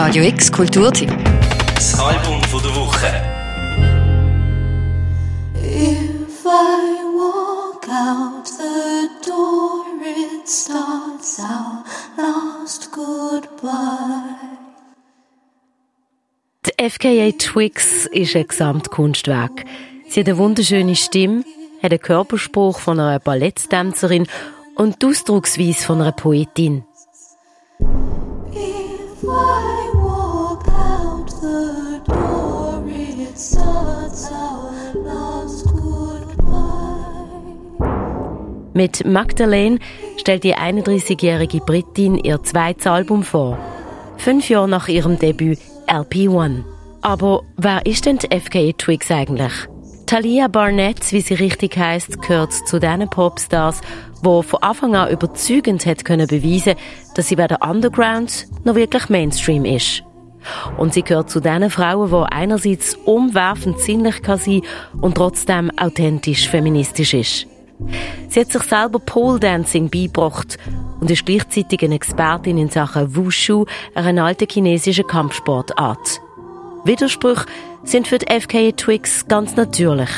Radio X Kulturtipp. Das Album von der Woche. If I walk out the door, it starts our last goodbye. Die FKA Twix ist ein Gesamtkunstwerk. Sie hat eine wunderschöne Stimme, hat einen Körperspruch von einer Balletttänzerin und die Ausdrucksweise von einer Poetin. If Mit Magdalene stellt die 31-jährige Britin ihr zweites Album vor. Fünf Jahre nach ihrem Debüt LP1. Aber wer ist denn die FKA Twigs eigentlich? Talia Barnett, wie sie richtig heißt, gehört zu den Popstars, wo von Anfang an überzeugend hat können beweisen, dass sie weder Underground noch wirklich Mainstream ist. Und sie gehört zu den Frauen, die einerseits umwerfend sinnlich kann sein und trotzdem authentisch feministisch ist. Sie hat sich selber Pole Dancing beigebracht und ist gleichzeitig eine Expertin in Sachen Wushu, einer alten chinesischen Kampfsportart. Widersprüche sind für die FKA Twix ganz natürlich.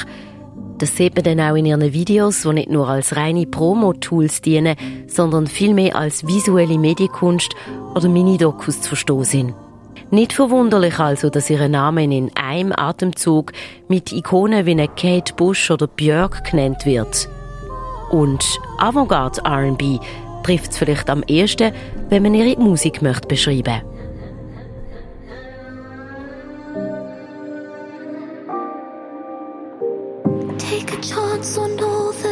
Das sieht man dann auch in ihren Videos, die nicht nur als reine Promo-Tools dienen, sondern vielmehr als visuelle Medienkunst oder Mini-Dokus zu verstehen sind. Nicht verwunderlich also, dass ihre Namen in einem Atemzug mit Ikonen wie Kate Bush oder Björk genannt wird. Und Avantgarde R&B trifft es vielleicht am ehesten, wenn man ihre Musik möchte beschreiben. Take a chance on all the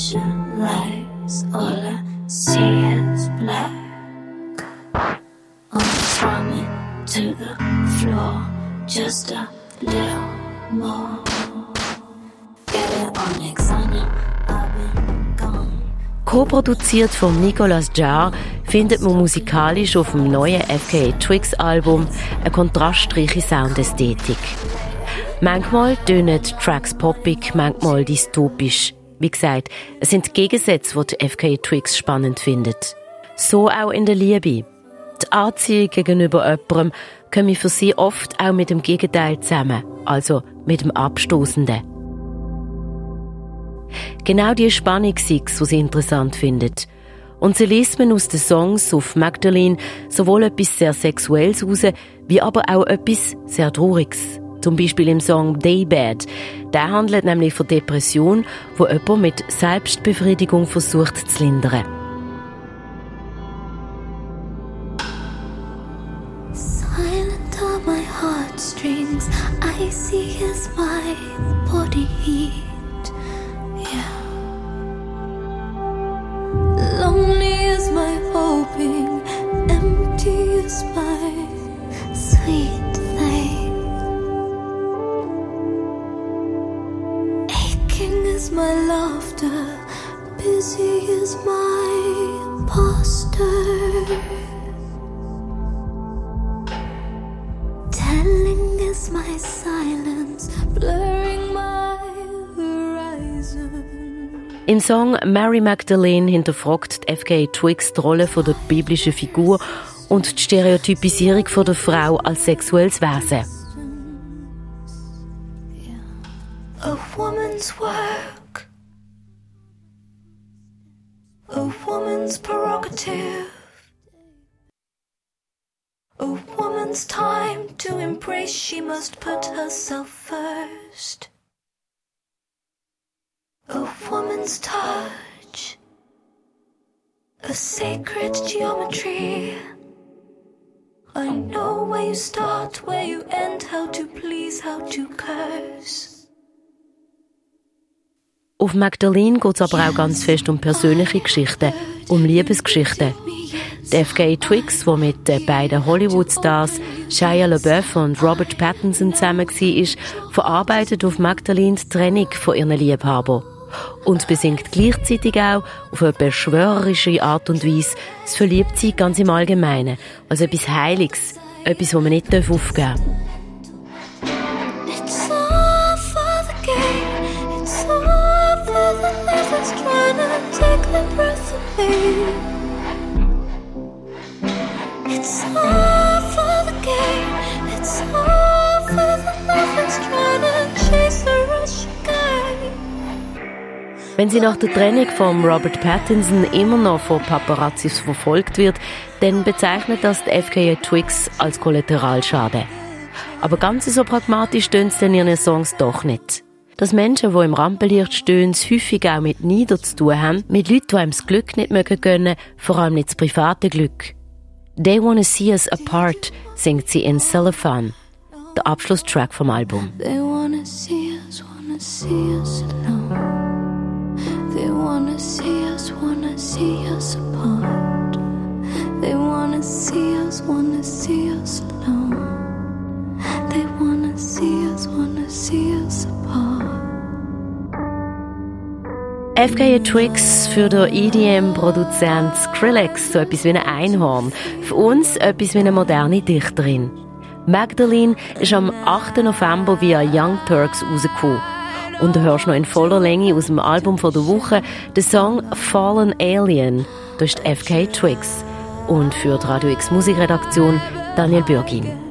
vision lies, all I see is black. I'm coming to the floor, just a little. Co-produziert von Nicolas Jarre findet man musikalisch auf dem neuen FKA Twix Album eine kontrastreiche Soundästhetik. Manchmal tönen Tracks poppig, manchmal dystopisch. Wie gesagt, es sind Gegensätze, die die FKA Twix spannend findet. So auch in der Liebe. Die Anziehung gegenüber jemandem komme für sie oft auch mit dem Gegenteil zusammen, also mit dem Abstoßenden. Genau die Spannung sieht's, die sie interessant findet. Und sie liest man aus den Songs auf Magdalene sowohl etwas sehr Sexuelles raus, wie aber auch etwas sehr Trauriges. Zum Beispiel im Song Daybed. Der handelt nämlich von Depression, wo jemand mit Selbstbefriedigung versucht zu lindern. Silent are my heartstrings. Icy is my body heat. Lonely is my hoping. Empty is my sweet Telling is my silence, blurring my horizon. Im Song Mary Magdalene hinterfragt die FKA Twix die Rolle der biblischen Figur und die Stereotypisierung von der Frau als sexuelles Wesen. A woman's work, a woman's prerogative, woman's time to embrace. She must put herself first. A woman's touch, a sacred geometry. I know where you start, where you end, how to please, how to curse. Auf Magdalene geht es aber auch ganz fest um persönliche Geschichten, um Liebesgeschichten. Die FKA Twigs, wo mit den beiden Hollywood-Stars Shia LaBeouf und Robert Pattinson zusammen war, verarbeitet auf Magdalene die Trennung von ihren Liebhaber. Und besingt gleichzeitig auch auf eine beschwörerische Art und Weise. Das Verliebtsein ganz im Allgemeinen, also etwas Heiliges, etwas, was man nicht aufgeben darf. It's all for the Wenn sie nach der Trennung von Robert Pattinson immer noch von Paparazzis verfolgt wird, dann bezeichnet das die FKA Twigs als Kollateralschaden. Aber ganz so pragmatisch stehen sie in ihren Songs doch nicht. Dass Menschen, die im Rampenlicht stehen, häufig auch mit Nieder zu tun haben, mit Leuten, die einem das Glück nicht mögen gönnen, vor allem nicht das private Glück. They Wanna See Us Apart singt sie in Cellophane, der Abschlusstrack vom Album. They wanna see us, wanna see us alone. They wanna see us, wanna see us apart. They wanna see us, wanna see us alone. FKA Twix für den EDM-Produzent Skrillex so etwas wie ein Einhorn. Für uns etwas wie eine moderne Dichterin. Magdalene ist am 8. November via Young Turks rausgekommen. Und du hörst noch in voller Länge aus dem Album von der Woche den Song Fallen Alien durch die FK Twix. Und für die Radio X Musikredaktion Daniel Bürgin.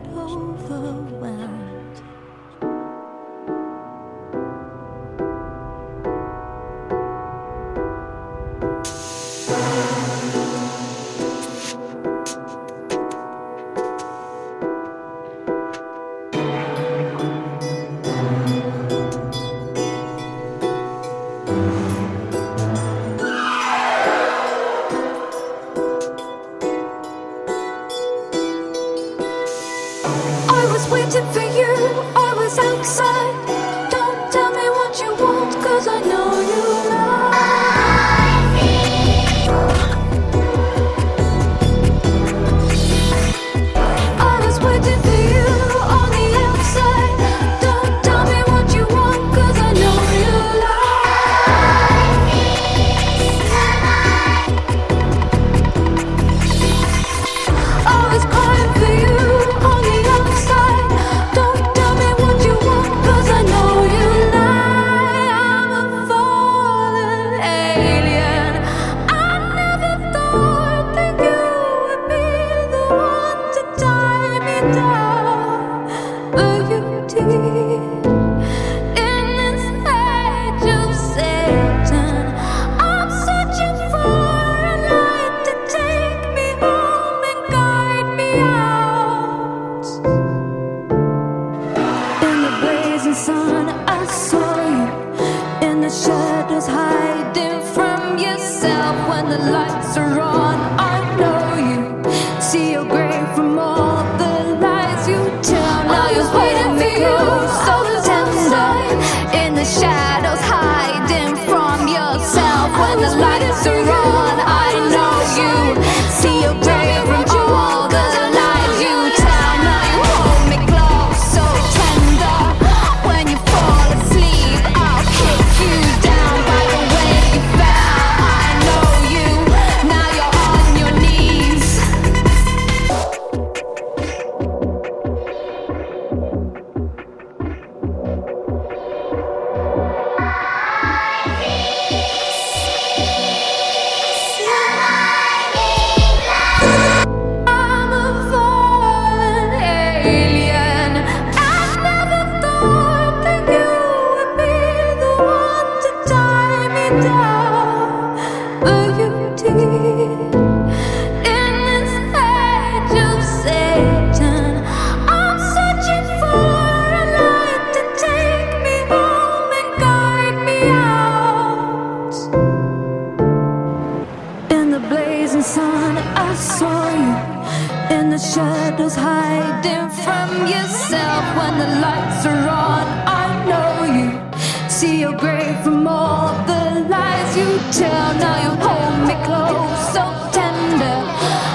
See your grave from all the lies you tell. Now you hold me close, so tender.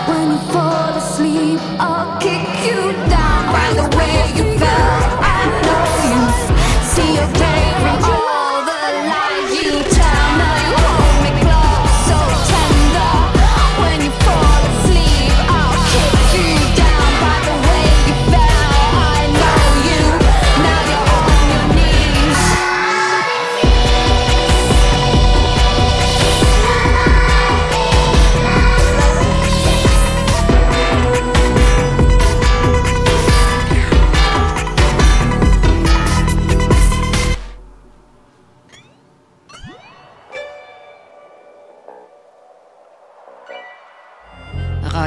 When you fall asleep,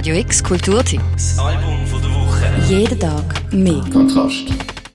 Radio X Kulturtipp. Das Album von der Woche. Jeden Tag mehr. Kontrast.